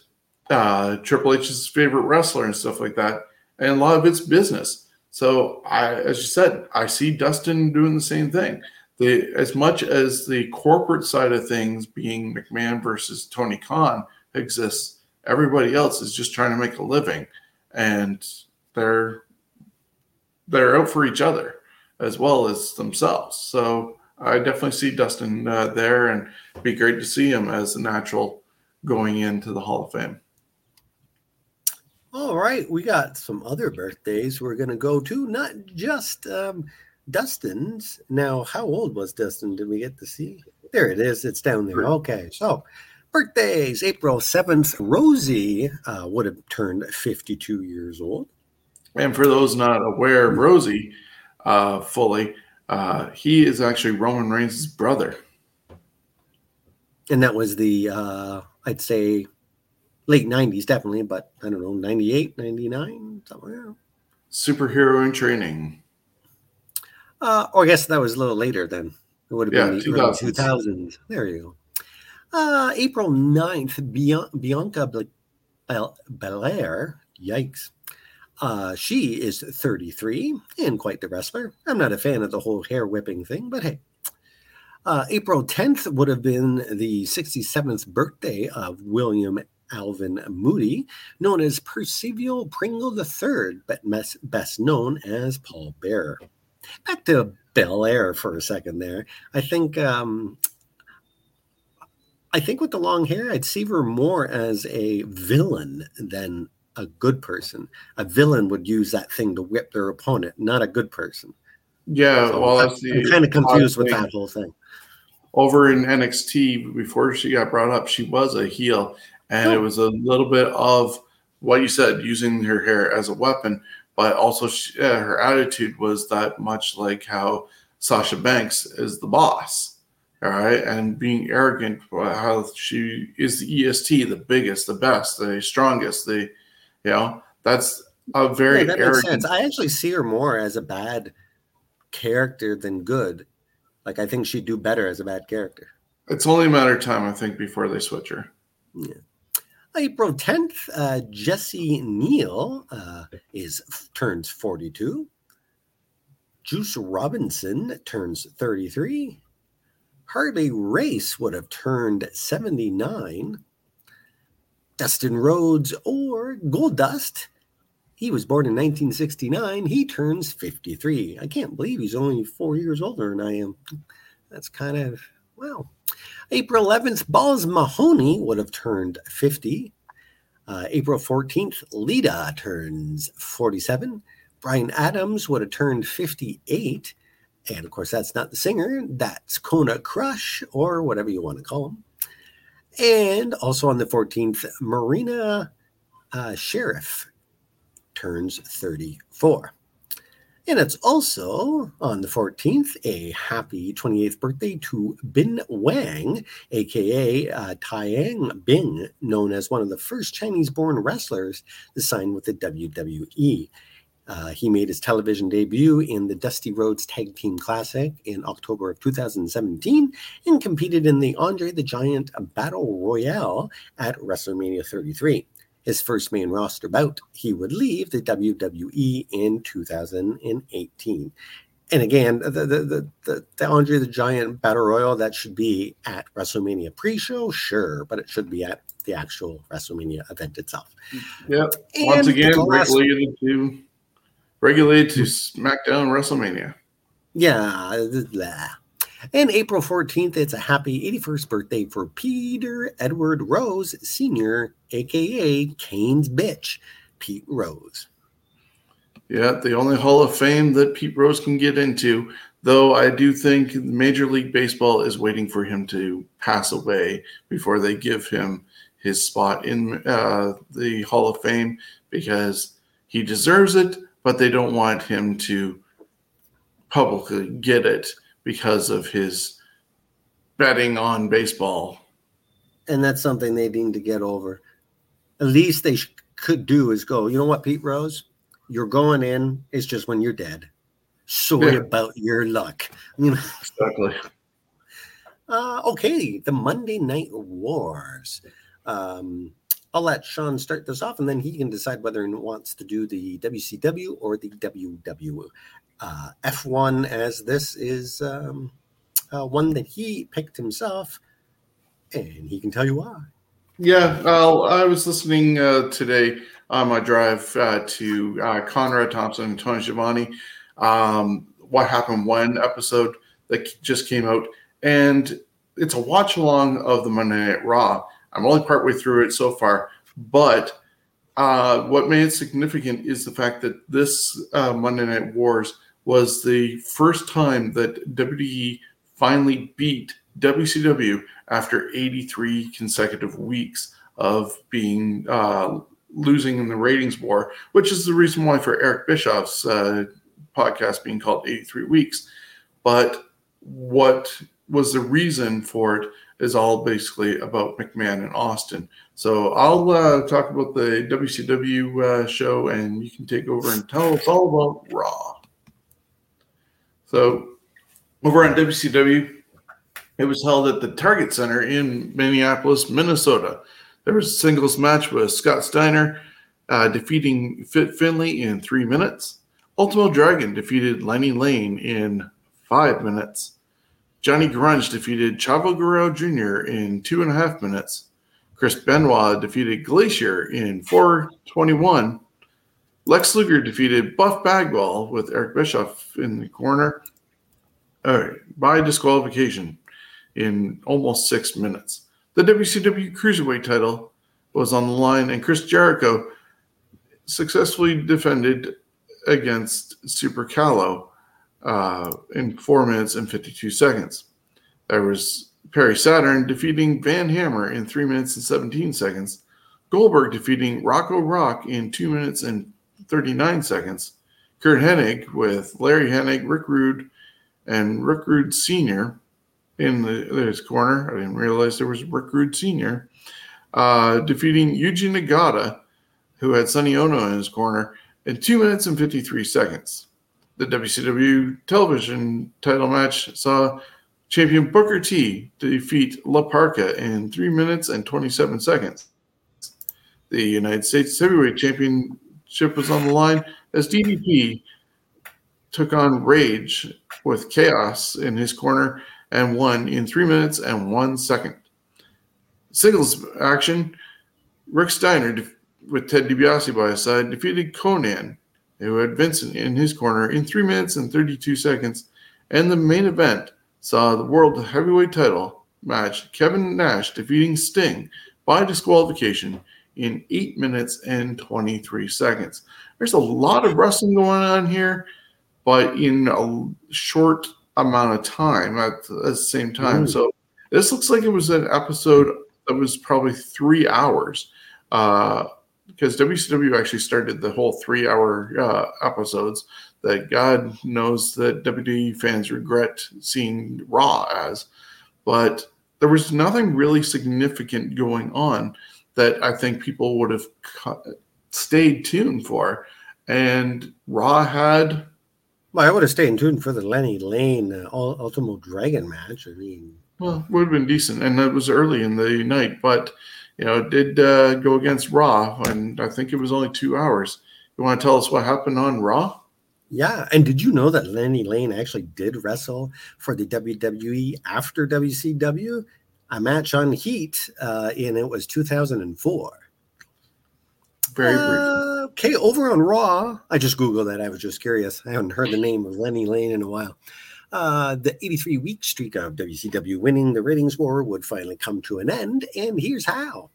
B: uh, Triple H is his favorite wrestler and stuff like that and a lot of it's business. So I, as you said, I see Dustin doing the same thing. The as much as the corporate side of things being McMahon versus Tony Khan exists, everybody else is just trying to make a living, and they're they're out for each other as well as themselves. So I definitely see Dustin uh, there, and be great to see him as a natural going into the Hall of Fame.
C: All right, we got some other birthdays we're going to go to, not just um, Dustin's. Now, how old was Dustin? Did we get to see? There it is. It's down there. Okay, so birthdays April 7th, Rosey uh, would have turned 52 years old.
B: And for those not aware of Rosey uh, fully, uh, he is actually Roman Reigns' brother.
C: And that was the, uh, I'd say, late 90s, definitely, but I don't know, 98, 99, somewhere.
B: Superhero in training.
C: Uh, or I guess that was a little later then. It would have
B: Yeah,
C: been the early
B: 2000s.
C: 2000s. There you go. Uh, April 9th, Bian- Bianca Bel- Bel- Belair, yikes. Uh, she is 33 and quite the wrestler. I'm not a fan of the whole hair whipping thing, but hey. Uh, April 10th would have been the 67th birthday of William Alvin Moody, known as Percival Pringle III, but mes- best known as Paul Bearer. Back to Belair for a second there. I think um, I think with the long hair, I'd see her more as a villain than a good person. A villain would use that thing to whip their opponent, not a good person.
B: Yeah,
C: So
B: well,
C: I'm-
B: that's the
C: I'm kind of confused with that whole thing.
B: Over in NXT, before she got brought up, she was a heel, and it
C: Oh.
B: was a little bit of what you said, using her hair as a weapon, but also she, uh, her attitude was that much like how Sasha Banks is the boss, all right, and being arrogant, how she is the EST, the biggest, the best, the strongest, the, you know, that's a very
C: Yeah, that makes sense. I actually see her more as a bad character than good. Like I think she'd do better as a bad character.
B: It's only a matter of time, I think, before they switch her. Yeah.
C: April 10th, uh, Jesse Neal uh, is turns 42. Juice Robinson turns 33. Harley Race would have turned 79. Dustin Rhodes or Goldust. He was born in 1969. He turns 53. I can't believe he's only four years older than I am. That's kind of, well. April 11th, Balls Mahoney would have turned 50. Uh, April 14th, Lita turns 47. Brian Adams would have turned 58. And of course, that's not the singer. That's Kona Crush, or whatever you want to call him. And also on the 14th, Marina uh, Shafir turns 34. And it's also on the 14th, a happy 28th birthday to Bin Wang, aka uh, Taiyang Bing, known as one of the first Chinese born wrestlers to sign with the WWE. Uh, he made his television debut in the Dusty Rhodes Tag Team Classic in October of 2017 and competed in the Andre the Giant Battle Royale at WrestleMania 33. his first main roster bout, he would leave the WWE in 2018. And again, the the the, the, Andre the Giant Battle Royal that should be at WrestleMania pre-show, sure, but it should be at the actual WrestleMania event itself.
B: Yep. Once again, regulated to regulated to SmackDown WrestleMania.
C: Yeah. Blah. And April 14th, it's a happy 81st birthday for Peter Edward Rose Sr., aka Kane's bitch, Pete Rose.
B: Yeah, the only Hall of Fame that Pete Rose can get into, though I do think Major League Baseball is waiting for him to pass away before they give him his spot in uh, the Hall of Fame because he deserves it, but they don't want him to publicly get it because of his betting on baseball.
C: And that's something they need to get over. At least they sh- could do is go, you know what, Pete Rose? You're going in. It's just when you're dead. Sorry yeah. about your luck. You know?
B: Exactly.
C: Uh, okay, the Monday Night Wars. Um, I'll let Sean start this off, and then he can decide whether he wants to do the WCW or the WW uh, F1, as this is um, uh, one that he picked himself, and he can tell you why.
B: Yeah, well, I was listening uh, today on my drive uh, to uh, Conrad Thompson and Tony Schiavone. Um, what happened when episode that just came out, and it's a watch along of the Monday Night Raw. I'm only partway through it so far, but uh, what made it significant is the fact that this uh, Monday Night Wars was the first time that WWE finally beat WCW after 83 consecutive weeks of being uh, losing in the ratings war, which is the reason why for Eric Bischoff's uh, podcast being called 83 Weeks. But what was the reason for it is all basically about McMahon and Austin. So I'll uh, talk about the WCW uh, show, and you can take over and tell us all about Raw. So over on WCW, it was held at the Target Center in Minneapolis, Minnesota. There was a singles match with Scott Steiner uh, defeating Fit Finlay in three minutes. Ultimo Dragon defeated Lenny Lane in five minutes. Johnny Grunge defeated Chavo Guerrero Jr. in two and a half minutes. Chris Benoit defeated Glacier in 421. Lex Luger defeated Buff Bagwell with Eric Bischoff in the corner uh, by disqualification in almost six minutes. The WCW Cruiserweight title was on the line, and Chris Jericho successfully defended against Super Calo uh, in four minutes and 52 seconds. There was Perry Saturn defeating Van Hammer in three minutes and 17 seconds. Goldberg defeating Rocco Rock in two minutes and 39 seconds. Curt Hennig with Larry Hennig, Rick Rude, and Rick Rude Sr. in the, his corner. I didn't realize there was Rick Rude Sr. Uh, defeating Yuji Nagata, who had Sonny Onoo in his corner, in two minutes and 53 seconds. The WCW television title match saw champion Booker T defeat La Parka in three minutes and 27 seconds. The United States Heavyweight Championship was on the line as DDP took on Rage with Chaos in his corner and won in three minutes and one second. Singles action Rick Steiner with Ted DiBiase by his side defeated Konnan, who had Vincent in his corner in three minutes and 32 seconds. And the main event saw the World Heavyweight title match Kevin Nash defeating Sting by disqualification in 8 minutes and 23 seconds. There's a lot of wrestling going on here, but in a short amount of time at the same time. So this looks like it was an episode that was probably three hours. Uh, because WCW actually started the whole three hour uh, episodes that God knows that WWE fans regret seeing Raw as. But there was nothing really significant going on that I think people would have stayed tuned for. And Raw had.
C: Well, I would have stayed tuned for the Lenny Lane uh, Ultimo Dragon match. I mean,
B: well, would have been decent, and that was early in the night. But you know, did uh, go against Raw, and I think it was only two hours. You want to tell us what happened on Raw?
C: Yeah, and did you know that Lenny Lane actually did wrestle for the WWE after WCW? A match on Heat, uh, and it was 2004.
B: Very brief.
C: Uh, okay, over on Raw, I just Googled that. I was just curious. I haven't heard the name of Lenny Lane in a while. Uh, the 83 week streak of WCW winning the ratings war would finally come to an end, and here's how.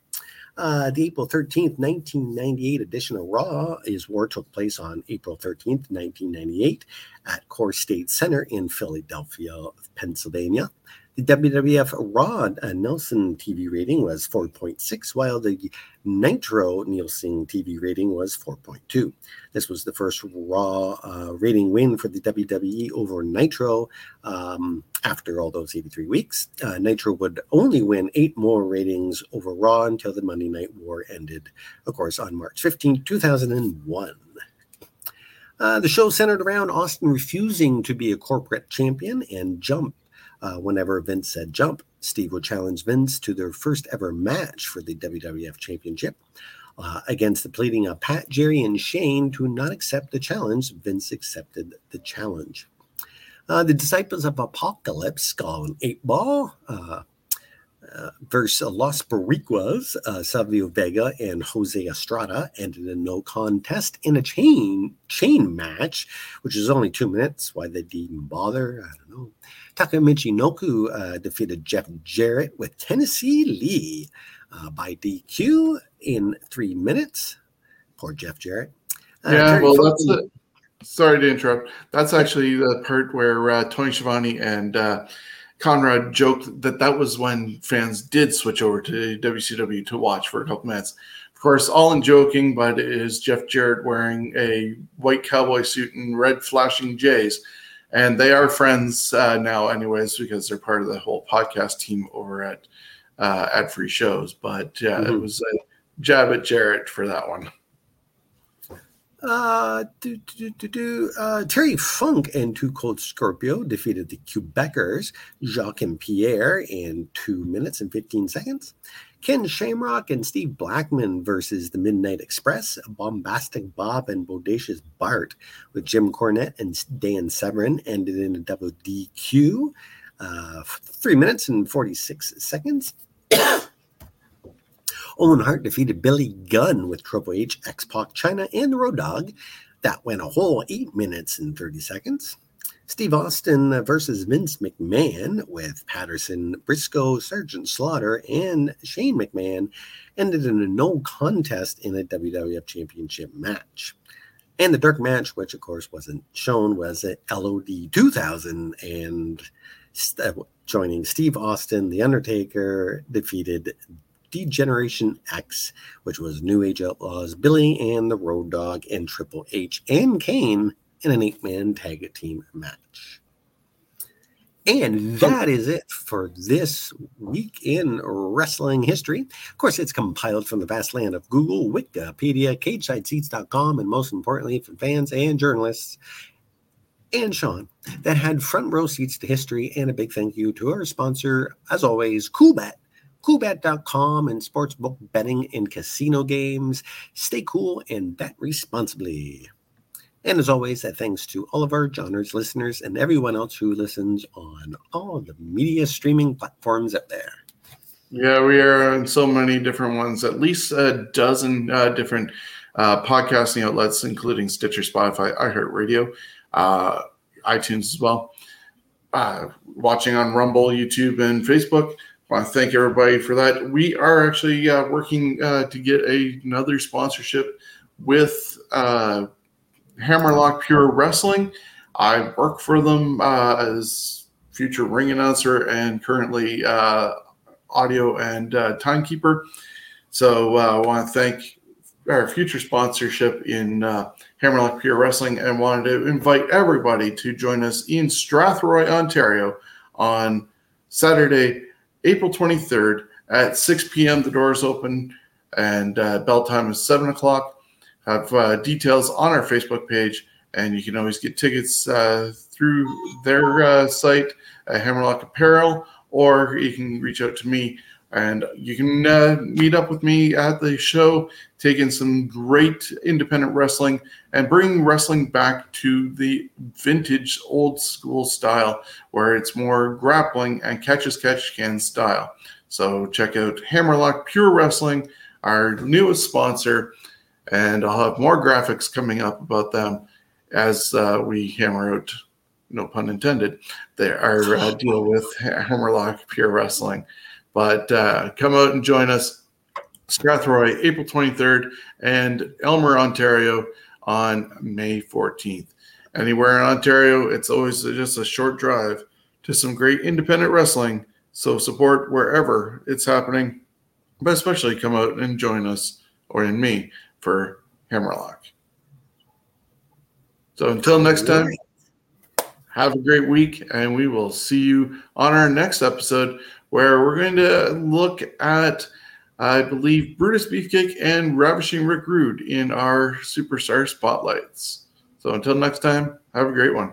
C: Uh, the April 13th, 1998 edition of Raw is War took place on April 13th, 1998 at Core State Center in Philadelphia, Pennsylvania. The WWF Raw uh, Nielsen TV rating was 4.6, while the Nitro Nielsen TV rating was 4.2. This was the first Raw uh, rating win for the WWE over Nitro um, after all those 83 weeks. Uh, Nitro would only win eight more ratings over Raw until the Monday Night War ended, of course, on March 15, 2001. Uh, the show centered around Austin refusing to be a corporate champion and Jump uh, whenever Vince said jump, Steve would challenge Vince to their first ever match for the WWF Championship. Uh, against the pleading of Pat, Jerry, and Shane to not accept the challenge, Vince accepted the challenge. Uh, the Disciples of Apocalypse, and Eight Ball, uh, uh, versus Los Boricuas, uh, Savio Vega and Jose Estrada ended in no contest in a chain chain match, which is only two minutes. Why they didn't bother, I don't know. Taka Michinoku uh, defeated Jeff Jarrett with Tennessee Lee uh, by DQ in three minutes. Poor Jeff Jarrett.
B: Uh, yeah, well, that's the, sorry to interrupt. That's actually the part where uh, Tony Schiavone and uh, Conrad joked that that was when fans did switch over to WCW to watch for a couple minutes. Of course, all in joking, but is Jeff Jarrett wearing a white cowboy suit and red flashing J's and they are friends uh, now, anyways, because they're part of the whole podcast team over at uh, Ad Free Shows. But yeah, mm-hmm. it was a jab at Jarrett for that one.
C: Uh, do, do, do, do, uh, Terry Funk and Two Cold Scorpio defeated the Quebecers, Jacques and Pierre, in two minutes and 15 seconds. Ken Shamrock and Steve Blackman versus the Midnight Express, Bombastic Bob and Bodacious Bart, with Jim Cornette and Dan Severn ended in a double DQ, uh, three minutes and 46 seconds. Owen Hart defeated Billy Gunn with Triple H, X Pac, Chyna, and Road Dog. That went a whole eight minutes and 30 seconds. Steve Austin versus Vince McMahon with Patterson, Briscoe, Sergeant Slaughter, and Shane McMahon ended in a no contest in a WWF Championship match. And the dark match, which of course wasn't shown, was at LOD 2000 and uh, joining Steve Austin, The Undertaker defeated D-Generation X, which was New Age Outlaws, Billy and the Road Dog, and Triple H and Kane in an eight man tag team match. And that is it for this week in wrestling history. Of course, it's compiled from the vast land of Google, Wikipedia, CageSideSeats.com, and most importantly, for fans and journalists and Sean that had front row seats to history. And a big thank you to our sponsor, as always, Coolbet. Coolbet.com and sportsbook betting and casino games. Stay cool and bet responsibly. And as always, thanks to all of our Johners listeners and everyone else who listens on all the media streaming platforms out there.
B: Yeah, we are on so many different ones, at least a dozen uh, different uh, podcasting outlets, including Stitcher, Spotify, iHeartRadio, uh, iTunes as well. Uh, watching on Rumble, YouTube, and Facebook. I want to thank everybody for that. We are actually uh, working uh, to get a, another sponsorship with Hammerlock Pure Wrestling. I work for them uh, as future ring announcer and currently uh, audio and uh, timekeeper. So uh, I want to thank our future sponsorship in uh, Hammerlock Pure Wrestling and wanted to invite everybody to join us in Strathroy, Ontario on Saturday, April 23rd at 6 p.m. The doors open and uh, bell time is 7 o'clock have uh, details on our Facebook page, and you can always get tickets uh, through their uh, site, Hammerlock Apparel, or you can reach out to me And you can uh, meet up with me at the show, taking some great independent wrestling and bringing wrestling back to the vintage old school style where it's more grappling and catch as catch can style. So check out Hammerlock Pure Wrestling, our newest sponsor, and I'll have more graphics coming up about them as uh, we hammer out, no pun intended, their, our uh, deal with Hammerlock Pure Wrestling. But uh, come out and join us, Strathroy, April 23rd, and Elmer, Ontario, on May 14th. Anywhere in Ontario, it's always just a short drive to some great independent wrestling. So support wherever it's happening, but especially come out and join us or in me for Hammerlock. So until next time, have a great week, and we will see you on our next episode where we're going to look at, I believe, Brutus Beefcake and Ravishing Rick Rude in our Superstar Spotlights. So until next time, have a great one.